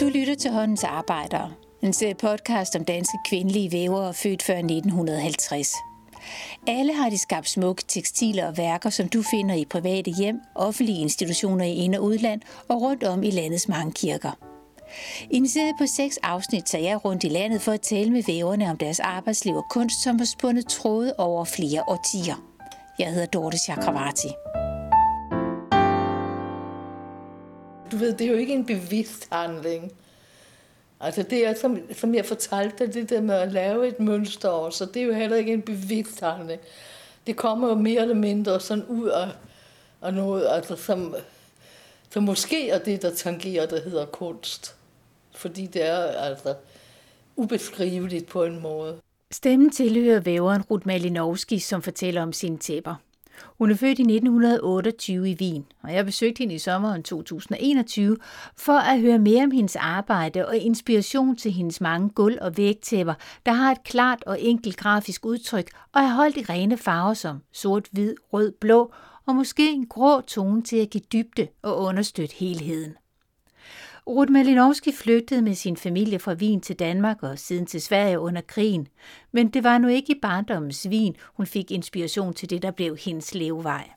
Du lytter til Håndens Arbejdere, en serie podcast om danske kvindelige vævere født før 1950. Alle har de skabt smukke tekstiler og værker, som du finder i private hjem, offentlige institutioner i ind- og udland og rundt om i landets mange kirker. I en serie på seks afsnit tager jeg rundt i landet for at tale med væverne om deres arbejdsliv og kunst, som har spundet tråde over flere årtier. Jeg hedder Dorte Chakravarti. Du ved, det er jo ikke en bevidst handling. Altså det er, som, som jeg fortalte dig, det der med at lave et mønster også, så det er jo heller ikke en bevidst handling. Det kommer jo mere eller mindre sådan ud af, af noget, altså som, som måske er det, der tangerer, der hedder kunst. Fordi det er altså ubeskriveligt på en måde. Stemmen tilhører væveren Ruth Malinowski, som fortæller om sine tæpper. Hun er født i 1928 i Wien, og jeg besøgte hende i sommeren 2021 for at høre mere om hendes arbejde og inspiration til hendes mange gulv- og vægtæpper, der har et klart og enkelt grafisk udtryk og er holdt i rene farver som sort, hvid, rød, blå og måske en grå tone til at give dybde og understøtte helheden. Ruth Malinowski flygtede med sin familie fra Wien til Danmark og siden til Sverige under krigen. Men det var nu ikke i barndommens Wien, hun fik inspiration til det, der blev hendes levevej.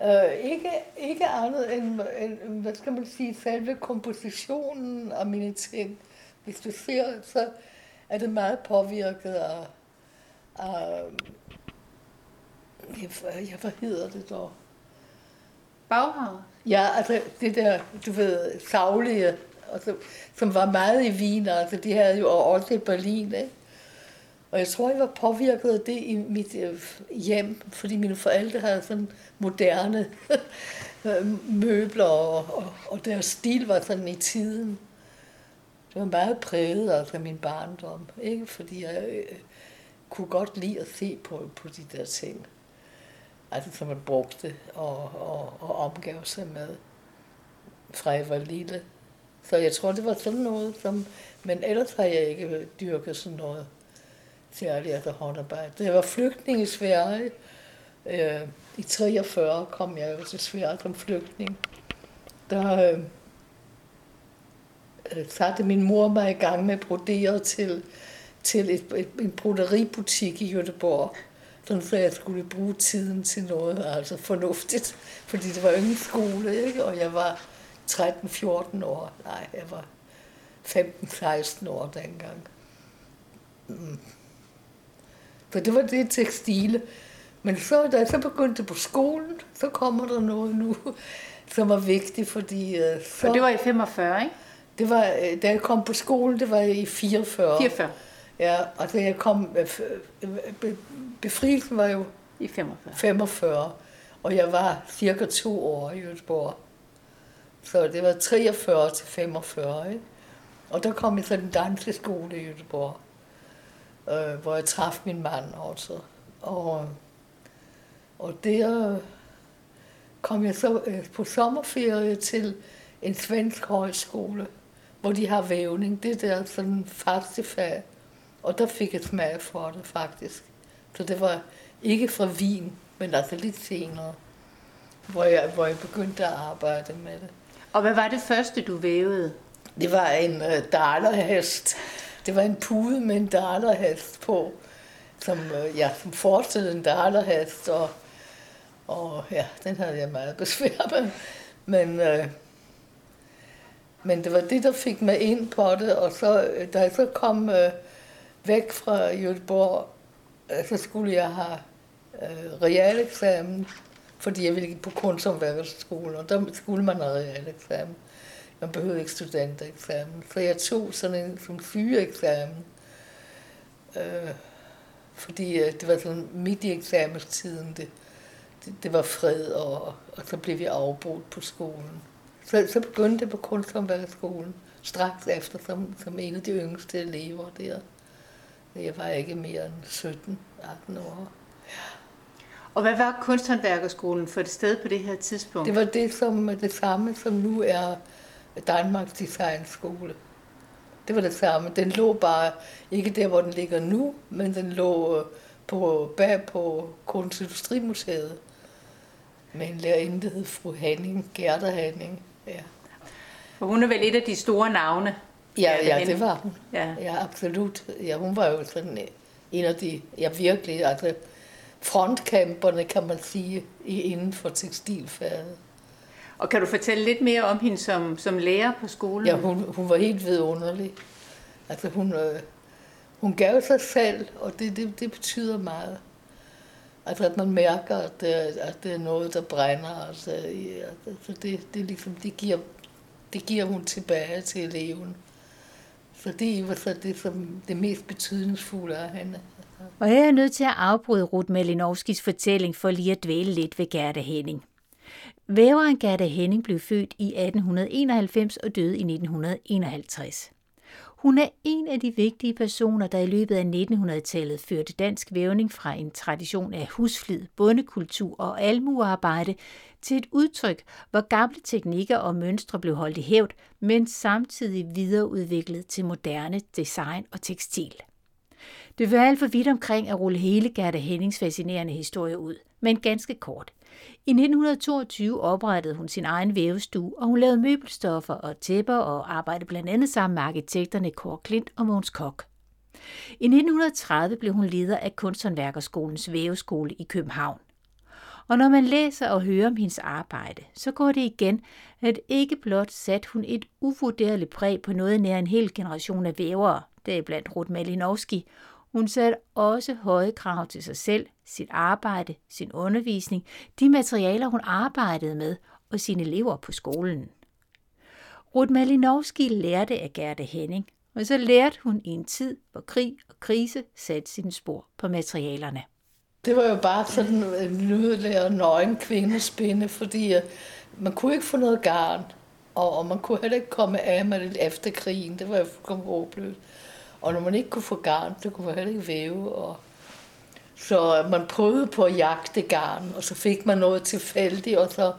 Uh, ikke, ikke andet end, end, hvad skal man sige, selve kompositionen af mine ting. Hvis du ser, så er det meget påvirket af, af ja, hvad hedder det dog? Bauhaus? Ja, altså det der, du ved, savlige, altså, som var meget i Wien, altså de havde jo også i Berlin, ikke? Og jeg tror, jeg var påvirket af det i mit øh, hjem, fordi mine forældre havde sådan moderne øh, møbler, og, og, og deres stil var sådan i tiden. Det var meget præget altså min barndom, ikke? Fordi jeg øh, kunne godt lide at se på, på de der ting altså som man brugte og, og, og omgav sig med, fra jeg var lille. Så jeg tror, det var sådan noget, som, men ellers har jeg ikke dyrket sådan noget særligt altså håndarbejde. Da jeg var flygtning i Sverige, øh, i 43 kom jeg jo til Sverige som flygtning. Der øh, øh satte min mor mig i gang med at brodere til, til et, et, en brodeributik i Göteborg sådan så jeg skulle bruge tiden til noget altså fornuftigt, fordi det var jo ingen skole, ikke? og jeg var 13-14 år, nej, jeg var 15-16 år dengang. Mm. For det var det tekstile. Men så, da jeg så begyndte på skolen, så kommer der noget nu, som var vigtigt, fordi... Øh, så, og det var i 45, ikke? Det var, øh, da jeg kom på skolen, det var i 44. 44. Ja, og da jeg kom, øh, befrielsen var jo i 45. 45, og jeg var cirka to år i Göteborg. Så det var 43 til 45, ikke? Og der kom jeg til den danseskole i Göteborg, øh, hvor jeg traf min mand også. Og, og der kom jeg så øh, på sommerferie til en svensk højskole, hvor de har vævning. Det der sådan faste fag. Og der fik jeg smag for det faktisk. Så det var ikke fra Wien, men altså lidt senere, hvor jeg, hvor jeg begyndte at arbejde med det. Og hvad var det første, du vævede? Det var en uh, dalerhest. Det var en pude med en dalerhest på, som, uh, ja, som forestillede en dalerhest, og, og ja, den havde jeg meget besvær med. Men, uh, men det var det, der fik mig ind på det, og så, da jeg så kom uh, væk fra Jødeborg, øh, så skulle jeg have øh, realeksamen, fordi jeg ville på kunsthåndværkerskole, og der skulle man have realeksamen. Man behøvede ikke studentereksamen. Så jeg tog sådan en som sygeeksamen, øh, fordi øh, det var sådan midt i eksamenstiden, det, det, det var fred, og, og så blev vi afbrudt på skolen. Så, så begyndte jeg på kunsthåndværkerskolen, straks efter, som, som en af de yngste elever der. Jeg var ikke mere end 17-18 år. Ja. Og hvad var kunsthåndværkerskolen for et sted på det her tidspunkt? Det var det, som, det samme, som nu er Danmarks Designskole. Det var det samme. Den lå bare, ikke der, hvor den ligger nu, men den lå på, bag på Kunstindustrimuseet. med en lærerinde, der hed fru Hanning, Gerda Hanning. Ja. Og hun er vel et af de store navne? Ja, ja, Henning. det var hun. Ja. ja absolut. Ja, hun var jo sådan en af de, ja virkelig, altså frontkæmperne, kan man sige, i- inden for tekstilfaget. Og kan du fortælle lidt mere om hende som, som lærer på skolen? Ja, hun, hun var helt vidunderlig. Altså hun, øh, hun gav sig selv, og det, det, det betyder meget. Altså at man mærker, at det, er- at det er noget, der brænder. Altså, i- altså det, det, ligesom, det, giver, det giver hun tilbage til eleven. Så det var så det, som det mest betydningsfulde af hende. Og her er jeg nødt til at afbryde Ruth Malinovskis fortælling for lige at dvæle lidt ved Gerda Henning. Væveren Gerda Henning blev født i 1891 og døde i 1951. Hun er en af de vigtige personer, der i løbet af 1900-tallet førte dansk vævning fra en tradition af husflid, bondekultur og almuearbejde til et udtryk, hvor gamle teknikker og mønstre blev holdt i hævd, men samtidig videreudviklet til moderne design og tekstil. Det var alt for vidt omkring at rulle hele Gerda Hennings fascinerende historie ud, men ganske kort. I 1922 oprettede hun sin egen vævestue, og hun lavede møbelstoffer og tæpper og arbejdede blandt andet sammen med arkitekterne Kåre Klint og Mogens Kok. I 1930 blev hun leder af Kunsthåndværkerskolens væveskole i København. Og når man læser og hører om hendes arbejde, så går det igen, at ikke blot satte hun et uvurderligt præg på noget nær en hel generation af vævere, deriblandt Ruth Malinowski, hun satte også høje krav til sig selv, sit arbejde, sin undervisning, de materialer, hun arbejdede med og sine elever på skolen. Ruth Malinowski lærte af Gerda Henning, og så lærte hun i en tid, hvor krig og krise satte sine spor på materialerne. Det var jo bare sådan øh, en nødlærer nøgen kvindespinde, fordi øh, man kunne ikke få noget garn, og man kunne heller ikke komme af med det efter krigen. Det var jo fuldkommen håbløst. Og når man ikke kunne få garn, så kunne man heller ikke væve. Og så man prøvede på at jagte garn, og så fik man noget tilfældigt, og så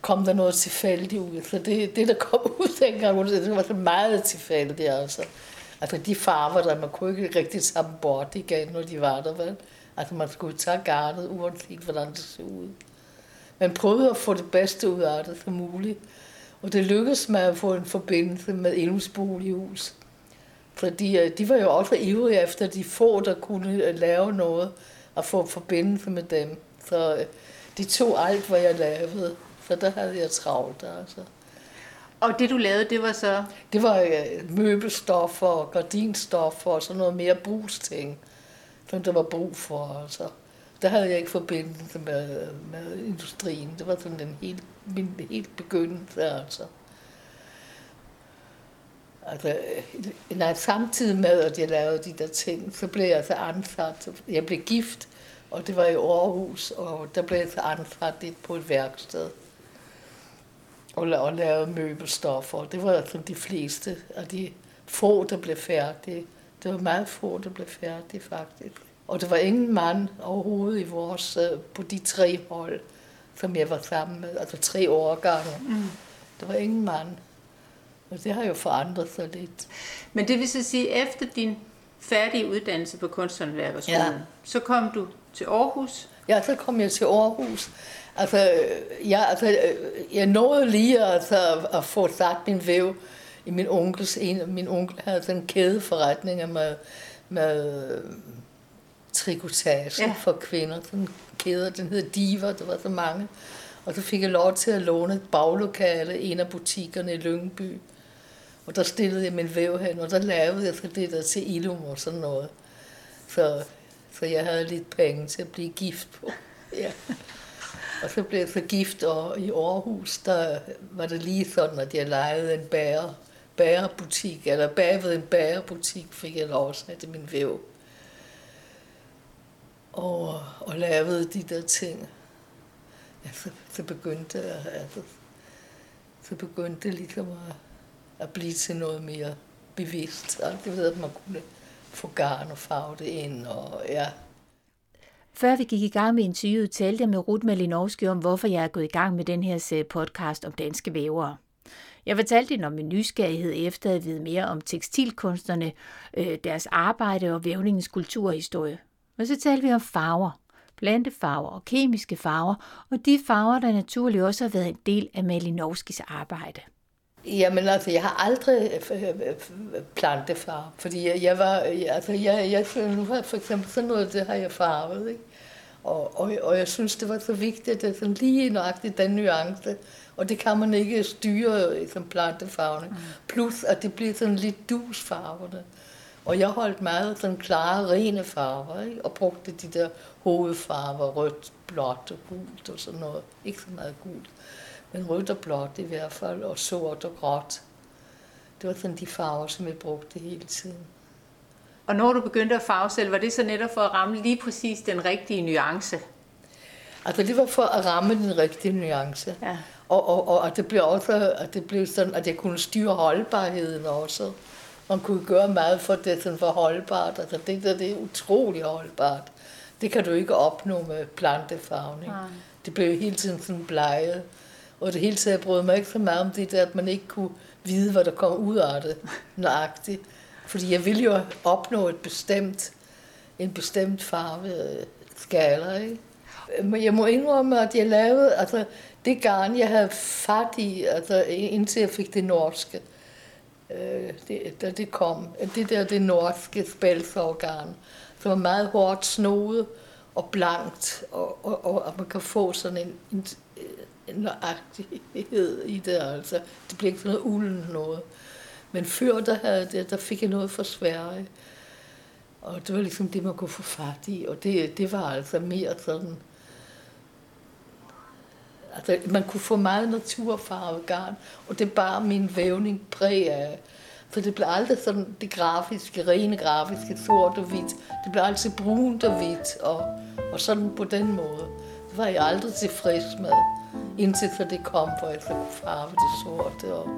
kom der noget tilfældigt ud. Så det, det der kom ud dengang, det var så meget tilfældigt. Altså. altså de farver, der man kunne ikke rigtig samme bort igen, når de var der. Vel? Altså man skulle tage garnet, uanset hvordan det så ud. Man prøvede at få det bedste ud af det som muligt. Og det lykkedes med at få en forbindelse med Ilms Bolighus. Fordi øh, de var jo også ivrige efter de få, der kunne øh, lave noget, og få forbindelse med dem. Så øh, de tog alt, hvad jeg lavede. Så der havde jeg travlt. Altså. Og det du lavede, det var så... Det var øh, møbelstoffer og gardinstoffer og sådan noget mere brugsting, som der var brug for. Altså. Der havde jeg ikke forbindelse med, med industrien. Det var sådan den helt, min helt begyndelse. Altså. Altså, øh, nej, samtidig med, at jeg lavede de der ting, så blev jeg så ansat. Jeg blev gift, og det var i Aarhus, og der blev jeg så ansat lidt på et værksted. Og, la- og lavede møbelstoffer. Det var sådan de fleste af de få, der blev færdige. Det var meget få, der blev færdige, faktisk. Og der var ingen mand overhovedet i vores, øh, på de tre hold, som jeg var sammen med, altså tre årgange. Mm. Der var ingen mand. Og det har jo forandret sig lidt. Men det vil så sige, efter din færdige uddannelse på Kunsthåndværkerskolen, Ja. så kom du til Aarhus. Ja, så kom jeg til Aarhus. Altså, øh, ja, altså, øh, jeg nåede lige altså, at, få sat min væv i min onkels. En, min onkel havde sådan en kædeforretning med, med øh, trikotage Ja. for kvinder. Sådan en kæde, den hed Diva, der var så mange. Og så fik jeg lov til at låne et baglokale i en af butikkerne i Lyngby. Og der stillede jeg min væv hen, og der lavede jeg så det der til Ilum og sådan noget. Så, så jeg havde lidt penge til at blive gift på. Ja. Og så blev jeg så gift, og i Aarhus, der var det lige sådan, at jeg lejede en bager, bagerbutik, eller bagved en bagerbutik fik jeg lov at sætte min væv. Og, og lavede de der ting. Ja, så, så begyndte jeg, altså, så begyndte det ligesom at, at blive til noget mere bevidst. Og det ved, at man kunne få garn og farve det ind, og ja, Før vi gik i gang med interviewet, talte jeg med Ruth Malinowski om, hvorfor jeg er gået i gang med den her serie podcast om danske vævere. Jeg fortalte hende om min nysgerrighed efter at vide mere om tekstilkunstnerne, øh, deres arbejde og vævningens kulturhistorie. Og så talte vi om farver. plantefarver og kemiske farver, og de farver, der naturligt også har været en del af Malinowskis arbejde. Jamen altså, jeg har aldrig øh, øh, plantefarve, fordi jeg, jeg var, altså jeg, jeg, nu har for eksempel sådan noget, det har jeg farvet, ikke? Og, og, og jeg synes, det var så vigtigt, at det er sådan lige nøjagtigt den nuance, og det kan man ikke styre som plantefarvene. Mm. Plus, at det bliver sådan lidt dusfarverne. Og jeg holdt meget sådan klare, rene farver, ikke? og brugte de der hovedfarver, rødt, blåt og gult og sådan noget. Ikke så meget gult, men rødt og blåt i hvert fald, og sort og gråt. Det var sådan de farver, som jeg brugte hele tiden. Og når du begyndte at farve selv, var det så netop for at ramme lige præcis den rigtige nuance? Altså det var for at ramme den rigtige nuance. Ja. Og, og, og, og det blev også at det blev sådan, at jeg kunne styre holdbarheden også. Man kunne gøre meget for det sådan for holdbart. Altså det der, det er utrolig holdbart. Det kan du ikke opnå med plantefarvning. Ja. Det blev hele tiden sådan bleget. Og det hele taget brød mig ikke så meget om det der, at man ikke kunne vide, hvad der kom ud af det nøjagtigt. Fordi jeg ville jo opnå et bestemt, en bestemt farve øh, skala, ikke? Men jeg må indrømme, at jeg lavede, altså det garn, jeg havde fat i, altså indtil jeg fik det norske, øh, det, da det kom, det der det norske spælsovgarn, som var meget hårdt snoet og blankt, og, og, og, og man kan få sådan en, en øh, nøjagtighed i det, altså. Det blev ikke sådan noget ulden noget. Men før der, havde det, der fik jeg noget fra Sverige, og det var ligesom det, man kunne få fat i, og det, det var altså mere sådan, Altså, man kunne få meget naturfarvet garn, og det bar min vævning præg af. For det blev aldrig sådan det grafiske, rene grafiske, sort og hvidt. Det blev altid brunt og hvidt, og, og sådan på den måde. Det var jeg aldrig tilfreds med, indtil for det kom, på et farve det sorte. Og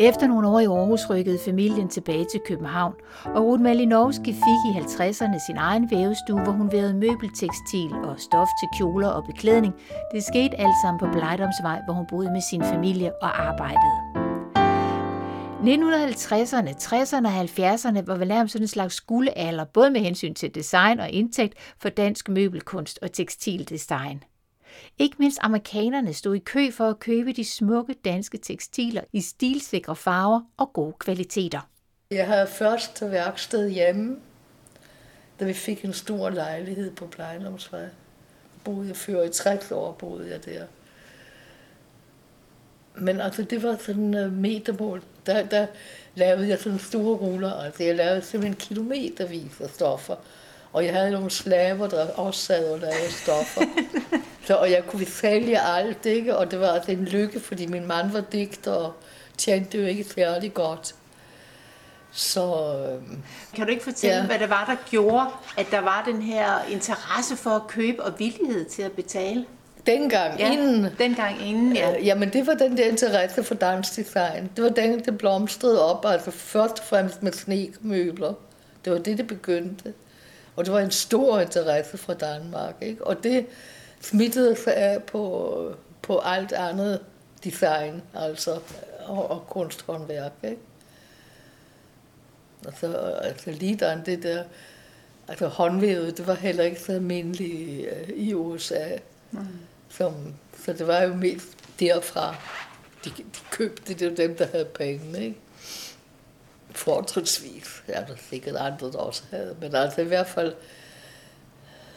Efter nogle år i Aarhus rykkede familien tilbage til København, og Ruth Malinowski fik i 50'erne sin egen vævestue, hvor hun vævede møbeltekstil og stof til kjoler og beklædning. Det skete alt sammen på Blejdomsvej, hvor hun boede med sin familie og arbejdede. 1950'erne, 60'erne og 70'erne var vel nærmest sådan en slags guldalder, både med hensyn til design og indtægt for dansk møbelkunst og tekstildesign. Ikke mindst amerikanerne stod i kø for at købe de smukke danske tekstiler i stilsikre farver og gode kvaliteter. Jeg havde først værksted hjemme, da vi fik en stor lejlighed på Plejnomsvej. Boede jeg før i 60 år, boede jeg der. Men altså, det var sådan uh, metermål. Der, der lavede jeg sådan store ruller. Altså, jeg lavede simpelthen kilometervis af stoffer. Og jeg havde nogle slaver, der også sad og lavede stoffer. Så, og jeg kunne sælge alt, ikke? og det var altså en lykke, fordi min mand var digter og tjente jo ikke særlig godt. Så, øhm, kan du ikke fortælle, ja. hvad det var, der gjorde, at der var den her interesse for at købe og villighed til at betale? Dengang, ja, inden. Dengang inden, ja. Øh, jamen, det var den der interesse for dansdesign. Det var den, det blomstrede op, altså først og fremmest med snekomøbler. Det var det, det begyndte. Og det var en stor interesse fra Danmark, ikke? Og det, smittede sig af på, på alt andet design, altså, og, og kunsthåndværk. Ikke? Altså, altså lige det der, altså håndvævet, det var heller ikke så almindeligt uh, i USA. Mm. Som, så det var jo mest derfra, de, de købte det, var dem, der havde penge, ikke? Fortrinsvis. Ja, der sikkert andre, der også havde. Men altså i hvert fald,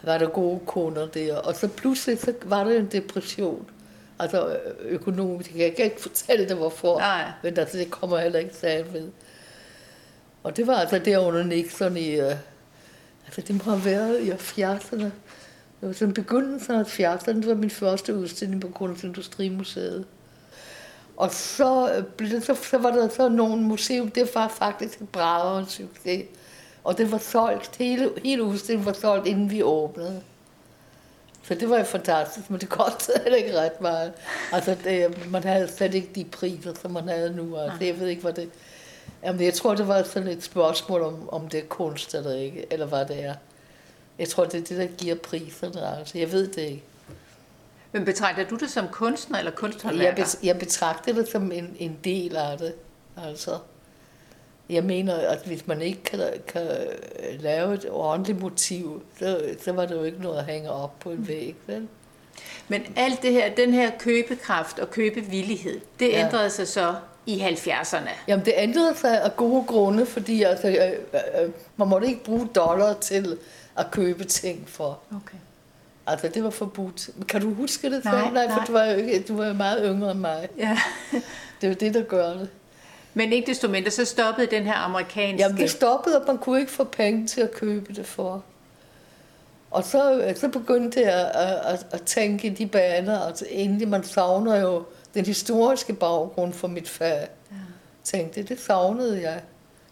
var der gode koner der. Og så pludselig så var der en depression. Altså økonomisk. Jeg kan ikke fortælle dig hvorfor. Nej. Men altså, det kommer heller ikke særlig ved. Og det var altså der under Nixon i... Uh, altså det må have været i 70'erne. Det var sådan begyndelsen af 70'erne. Det var min første udstilling på Kunstindustrimuseet. Og så, øh, blev så, så var der så nogle museum, det var faktisk et bravere succes. Og det var solgt, hele, hele udstillingen var solgt, inden vi åbnede. Så det var fantastisk, men det kostede heller ikke ret meget. Altså, det, man havde slet ikke de priser, som man havde nu. Altså, jeg ved ikke, hvad det... Jamen, jeg tror, det var sådan et spørgsmål om, om det er kunst eller ikke, eller hvad det er. Jeg tror, det er det, der giver priserne. Altså, jeg ved det ikke. Men betragter du det som kunstner eller kunsthåndværker? Jeg, jeg betragter det som en, en del af det. Altså, Jeg mener, at hvis man ikke kan, kan lave et ordentligt motiv, så, så var det jo ikke noget at hænge op på en væg, vel? Men alt det her, den her købekraft og købevillighed, det Ja. ændrede sig så i 70'erne. Jamen, det ændrede sig af gode grunde, fordi altså, øh, øh, øh, man måtte ikke bruge dollar til at købe ting for. Okay. Altså, det var forbudt. Kan du huske det? Nej, selv? nej, for nej. du var jo ikke, du var jo meget yngre end mig. Ja. Det er jo det, der gør det. Men ikke desto mindre, så stoppede den her amerikanske... Jamen, det stoppede, og man kunne ikke få penge til at købe det for. Og så, så begyndte jeg at, at, at tænke i de baner, altså egentlig, man savner jo den historiske baggrund for mit fag. Ja. Tænkte, det savnede jeg.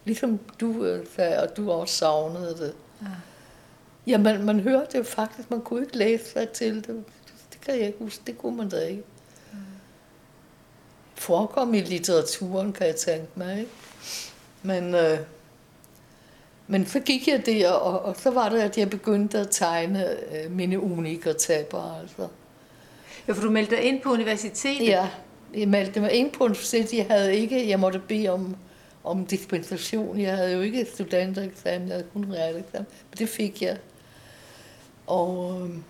Ligesom du øh, sagde, og du også savnede det. Ja. Ja, man, man hørte jo faktisk, man kunne ikke læse sig til det. Det kan jeg ikke huske, det kunne man da ikke. Forekom i litteraturen, kan jeg tænke mig. Ikke? Men, øh, men så gik jeg der, og, og så var det, at jeg begyndte at tegne øh, mine unikker tapper. Altså. Ja, for du meldte dig ind på universitetet. Ja, jeg meldte mig ind på universitetet. Jeg havde ikke, jeg måtte bede om, om dispensation. Jeg havde jo ikke studentereksamen, jeg havde kun realeksamen. Men det fik jeg. Og, øhm,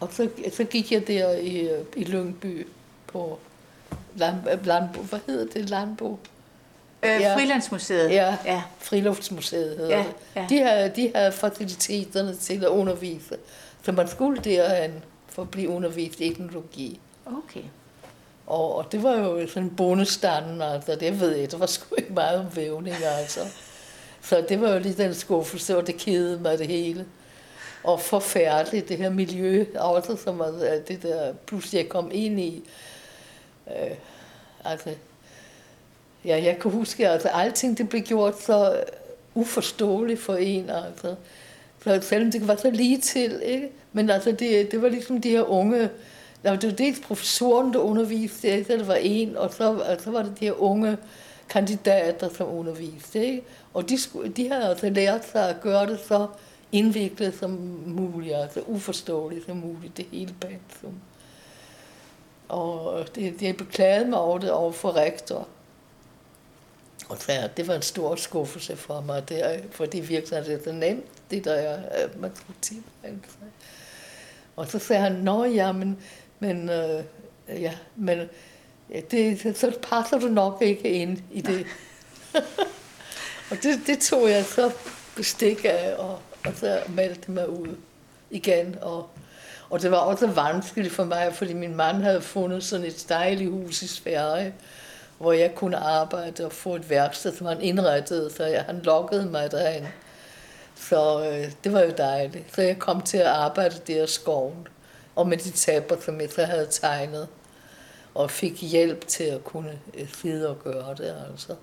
og så, så gik jeg der i, i Lyngby på land, Landbo. Hvad hedder det? Landbo? Øh, Ja. Frilandsmuseet. Ja, ja. Friluftsmuseet hedder Ja, det. ja. De, havde, de havde faciliteterne til at undervise. Så man skulle derhen for at blive undervist i etnologi. Okay. Og, og det var jo sådan bondestanden, altså det ved jeg, der var sgu ikke meget om vævning, altså. Så det var jo lidt den skuffelse, og det kedede mig det hele. Og forfærdeligt, det her miljø, også som var det der, pludselig jeg kom ind i. Øh, altså, ja, jeg kan huske, altså alting det blev gjort så uforståeligt for en, altså. Så selvom det var så lige til, ikke? Men altså, det, det var ligesom de her unge, der var det var dels professoren, der underviste, så det var en, og så, og så var det de her unge kandidater, som underviste, ikke? Og de, skulle, de havde altså lært sig at gøre det så indviklet som muligt, altså uforståeligt som muligt, det hele pensum. Og det, det beklagede mig over det over for rektor. Og så, det var en stor skuffelse for mig, det, er- for det virkede det så nemt, det der er, skulle tilmelde sig. Og så sagde han, nå ja, men, men, øh, ja, men ja, det, så passer du nok ikke ind i det. og det, det tog jeg så bestik af, og, og så meldte mig ud igen. Og, og det var også vanskeligt for mig, fordi min mand havde fundet sådan et dejligt hus i Sverige, hvor jeg kunne arbejde og få et værksted, som han indrettede, så jeg, han lokkede mig derhen. Så øh, det var jo dejligt. Så jeg kom til at arbejde der i skoven, og med de taber, som jeg så havde tegnet, og fik hjælp til at kunne øh, sidde og gøre det, altså.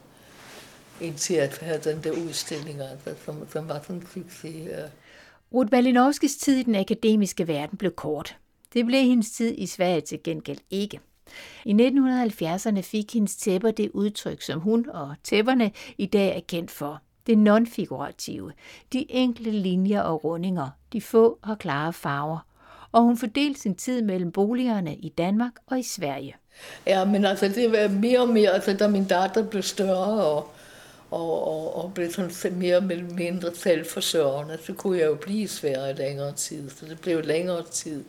Indtil jeg havde den der udstilling, altså, som, som var sådan en succes. Ja. Ruth Malinowskis tid i den akademiske verden blev kort. Det blev hendes tid i Sverige til gengæld ikke. I 1970'erne fik hendes tæpper det udtryk, som hun og tæpperne i dag er kendt for. Det non-figurative, de enkle linjer og rundinger, de få og klare farver. Og hun fordelte sin tid mellem boligerne i Danmark og i Sverige. Ja, men altså det var mere og mere, altså da min datter blev større og, og, og, og blev sådan mere eller mindre selvforsørgende, så kunne jeg jo blive i Sverige længere tid, så det blev længere tid.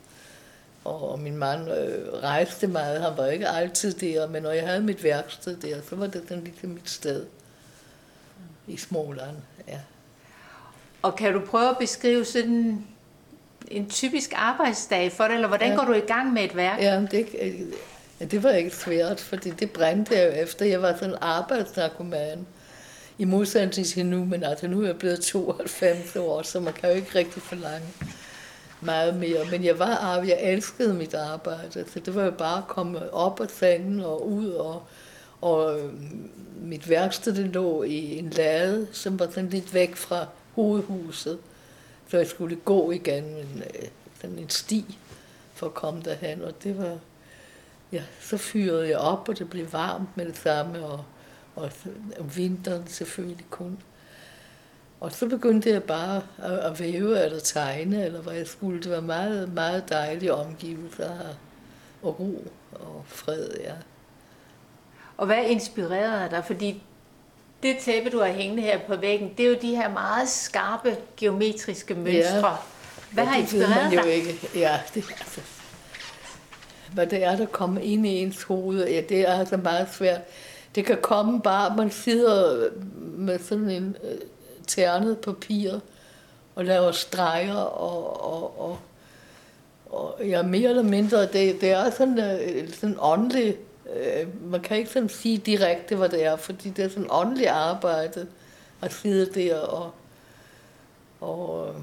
Og, og min mand øh, rejste meget, han var ikke altid der, men når jeg havde mit værksted der, så var det sådan ligesom mit sted i Småland, ja. Og kan du prøve at beskrive sådan en typisk arbejdsdag for dig, eller hvordan Ja. går du i gang med et værk? Ja, det, ja, det var ikke svært, fordi det brændte jeg jo efter. Jeg var sådan en arbejdsnarkoman. I modsætning til nu, men altså nu er jeg blevet 92 år, så man kan jo ikke rigtig forlange meget mere. Men jeg var arv, jeg elskede mit arbejde, så det var jo bare at komme op af sanden og ud, og, og øh, mit værksted det lå i en lade, som var sådan lidt væk fra hovedhuset, så jeg skulle gå igen en, øh, sådan en sti for at komme derhen, og det var, ja, så fyrede jeg op, og det blev varmt med det samme, og, og om vinteren selvfølgelig kun. Og så begyndte jeg bare at, at væve eller tegne, eller hvad jeg skulle. Det var meget, meget dejlige omgivelser og ro og fred, ja. Og hvad inspirerede dig? Fordi Det tæppe, du har hængende her på væggen, det er jo de her meget skarpe geometriske mønstre. Hvad har ja, det ved man inspireret jo dig? ikke. Ja, det, altså, hvad det er, der kommer ind i ens hoved, ja, det er altså meget svært. Det kan komme bare, man sidder med sådan en øh, ternet papir og laver streger og, og, og, og ja, mere eller mindre, det, det er sådan, øh, sådan åndelig, øh, man kan ikke sådan sige direkte, hvad det er, fordi det er sådan åndelig arbejde at sidde der og, og øh,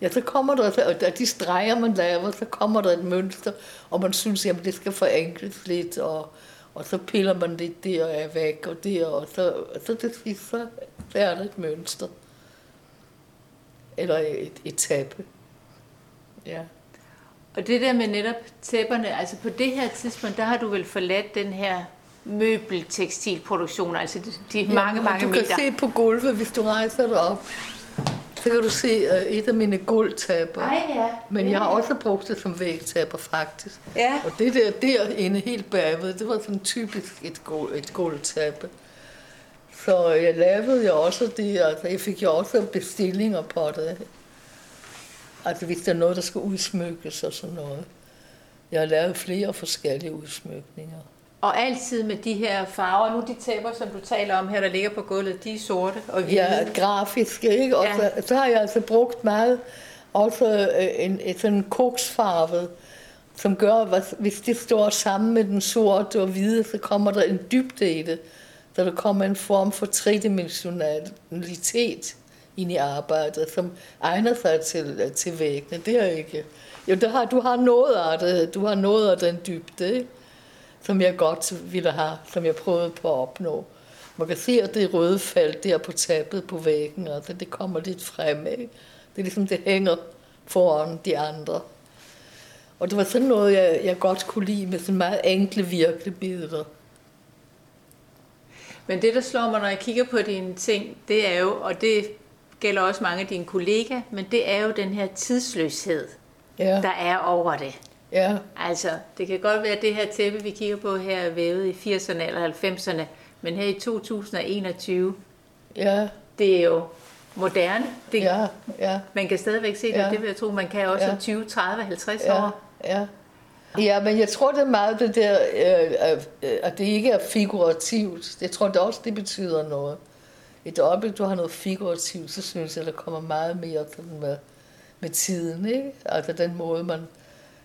Ja, så kommer der, og de streger, man laver, så kommer der et mønster, og man synes, at det skal forenkles lidt, og, og så piller man lidt der og er væk, og der, og så, og så til sidst, så er der et mønster. Eller et, et tappe. Ja. Og det der med netop tæpperne, altså på det her tidspunkt, der har du vel forladt den her møbeltekstilproduktion, altså de, mange, og mange du meter. kan se på gulvet, hvis du rejser dig op, så kan du se øh, et af mine gulvtapper. Ej, ja. Men jeg har også brugt det som vægtapper, faktisk. Ja. Og det der derinde helt bagved, det var sådan typisk et, gulv, et gulvtæppe. Så jeg lavede jo også det, altså jeg fik jo også bestillinger på det. Altså hvis der er noget, der skal udsmykkes og sådan noget. Jeg har lavet flere forskellige udsmykninger. Og altid med de her farver. Nu de tæpper, som du taler om her, der ligger på gulvet, de er sorte og hvide. Ja, grafisk, ikke? Og Ja. så, så har jeg altså brugt meget også øh, en, en sådan koksfarve, som gør, at hvis det står sammen med den sorte og hvide, så kommer der en dybde i det. Så der kommer en form for tredimensionalitet ind i arbejdet, som egner sig til, til væggene. Det er ikke... Jo, der har, du har noget af det. Du har noget af den dybde, ikke? Som jeg godt ville have, som jeg prøvede på at opnå. Man kan se, at det røde felt der på tabet på væggen, og det kommer lidt frem. Ikke? Det er ligesom, det hænger foran de andre. Og det var sådan noget, jeg, jeg godt kunne lide med sådan meget enkle virkeligbilleder. Men det, der slår mig, når jeg kigger på dine ting, det er jo, og det gælder også mange af dine kollegaer, men det er jo den her tidsløshed, Ja, der er over det. Ja, Altså, det kan godt være, at det her tæppe, vi kigger på her, er vævet i 80'erne eller 90'erne, men her i 2021, ja, det er jo moderne. Det, ja, ja. Man kan stadigvæk se det, Ja. det vil jeg tro, man kan også Ja. om 20, 30, 50 Ja, år. ja. Ja, men jeg tror det er meget det der, øh, øh, at det ikke er figurativt. Jeg tror det også, det betyder noget. I det øjeblik, du har noget figurativt, så synes jeg, der kommer meget mere med, med tiden. Ikke? Altså den måde, man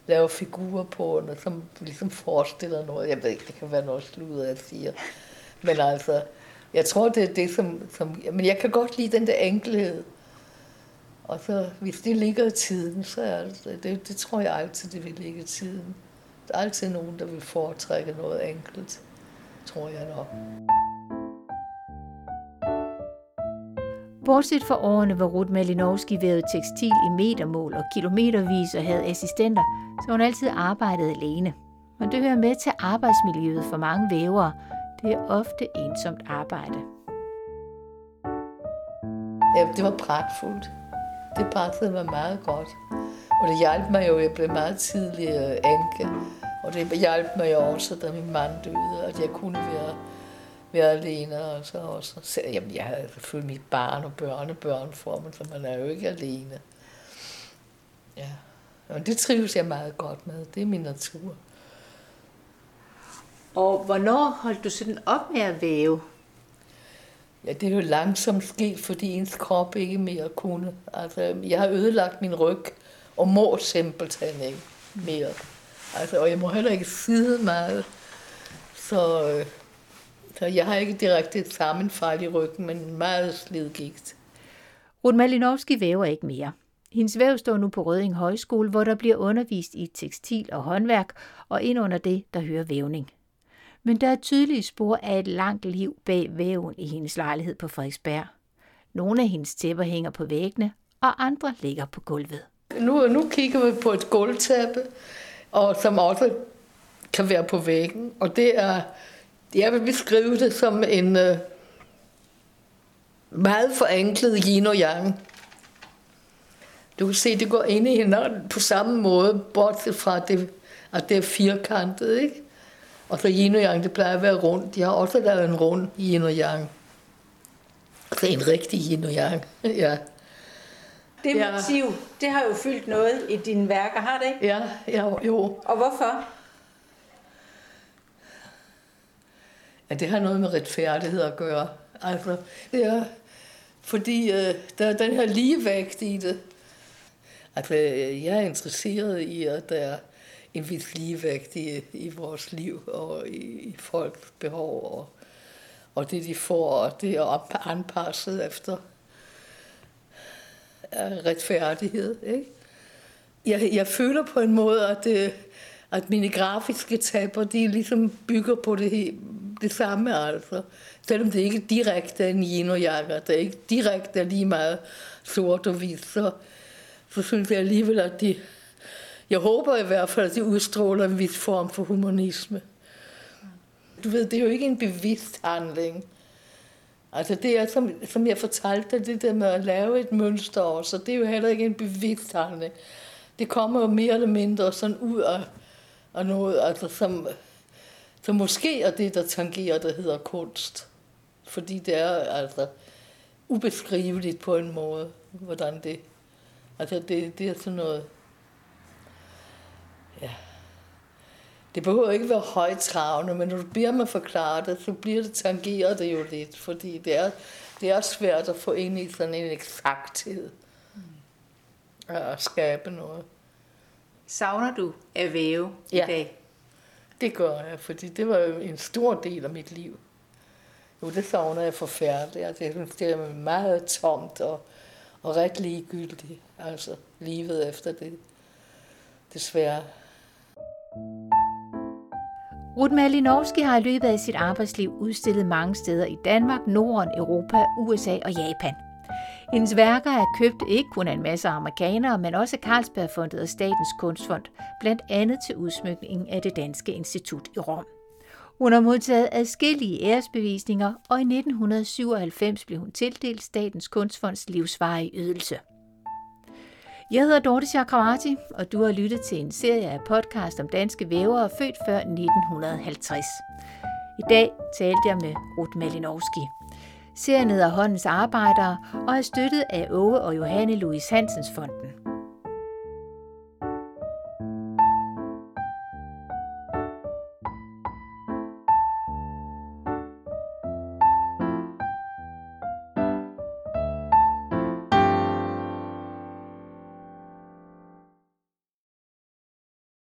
laver figurer på, og som ligesom forestiller noget. Jeg ved ikke, det kan være noget sludder, jeg siger. Men altså, jeg tror, det er det, som, som... Men jeg kan godt lide den der enkelhed. Og så, hvis det ligger i tiden, så er det, det, det tror jeg altid, det vil ligge i tiden. Der er altid nogen, der vil foretrække noget enkelt, tror jeg nok. Bortset fra årene, hvor Ruth Malinowski vævede tekstil i metermål og kilometervis og havde assistenter, så hun altid arbejdede alene. Men det hører med til arbejdsmiljøet for mange vævere. Det er ofte ensomt arbejde. Ja, det var pragtfuldt. Det pragtede mig meget godt. Og det hjalp mig jo, jeg blev meget tidlig øh, enke. Og det hjalp mig jo også, da min mand døde, at jeg kunne være, være alene. Og så også. Så, jamen, jeg havde selvfølgelig mit barn og børnebørn for mig, så man er jo ikke alene. Ja. Og det trives jeg meget godt med. Det er min natur. Og hvornår holdt du sådan op med at væve? Ja, det er jo langsomt sket, fordi ens krop ikke mere kunne. Altså, jeg har ødelagt min ryg, og må simpelthen ikke mere. Altså, og jeg må heller ikke sidde meget. Så, øh, så jeg har ikke direkte et sammenfald i ryggen, men meget slidgigt. Ruth Malinowski væver ikke mere. Hendes væv står nu på Røding Højskole, hvor der bliver undervist i tekstil og håndværk, og ind under det, der hører vævning. Men der er tydelige spor af et langt liv bag væven i hendes lejlighed på Frederiksberg. Nogle af hendes tæpper hænger på væggene, og andre ligger på gulvet. Nu, nu kigger vi på et gulvtæppe, og som også kan være på væggen. Og det er, jeg vil beskrive det som en øh, meget forenklet yin og yang. Du kan se, det går ind i hinanden på samme måde, bortset fra det, at det er firkantet, ikke? Og så yin og yang, det plejer at være rundt. De har også lavet en rund yin og yang. Altså en rigtig yin og yang, ja. Det Ja. motiv, det har jo fyldt noget i dine værker, har det ikke? Ja, ja, jo. Og hvorfor? At det har noget med retfærdighed at gøre. Altså, det er, fordi øh, der er den her ligevægt i det. Altså, øh, jeg er interesseret i, at der er en vis ligevægt i, i vores liv og i, i folks behov og, og det, de får, og det er op- anpasset efter øh, retfærdighed. Ikke? Jeg, jeg føler på en måde, at, det, at mine grafiske taber, de ligesom bygger på det, det samme altså. Selvom det ikke direkte er en yin og yang, og det ikke direkte er lige meget sort og hvidt, så, så synes jeg alligevel, at de... Jeg håber i hvert fald, at de udstråler en vis form for humanisme. Du ved, det er jo ikke en bevidst handling. Altså det er, som, som jeg fortalte dig, det der med at lave et mønster også, det er jo heller ikke en bevidst handling. Det kommer jo mere eller mindre sådan ud af, af noget, altså som, som måske er det, der tangerer, der hedder kunst. Fordi det er altså ubeskriveligt på en måde, hvordan det... Altså det, det er sådan noget... Ja. Det behøver ikke være højtravende, men når du beder mig forklare det, så bliver det tangeret det jo lidt, fordi det er, det er svært at få ind i sådan en eksakthed. At skabe noget. Savner du at væve Ja. i dag? Det gør jeg, fordi det var jo en stor del af mit liv. Jo, det savner jeg forfærdeligt. Altså, jeg synes, det er meget tomt og, og ret ligegyldigt. Altså, livet efter det. Desværre. Ruth Malinowski har i løbet af sit arbejdsliv udstillet mange steder i Danmark, Norden, Europa, USA og Japan. Hendes værker er købt ikke kun af en masse amerikanere, men også af Carlsbergfondet og Statens Kunstfond, blandt andet til udsmykningen af det Danske Institut i Rom. Hun har modtaget adskillige æresbevisninger, og i 1997 blev hun tildelt Statens Kunstfonds livsvarige ydelse. Jeg hedder Dorte Chakravarti, og du har lyttet til en serie af podcast om danske vævere født før 1950. I dag talte jeg med Ruth Malinowski. Serien hedder Håndens Arbejdere og er støttet af Åge og Johanne Louis Hansens Fonden.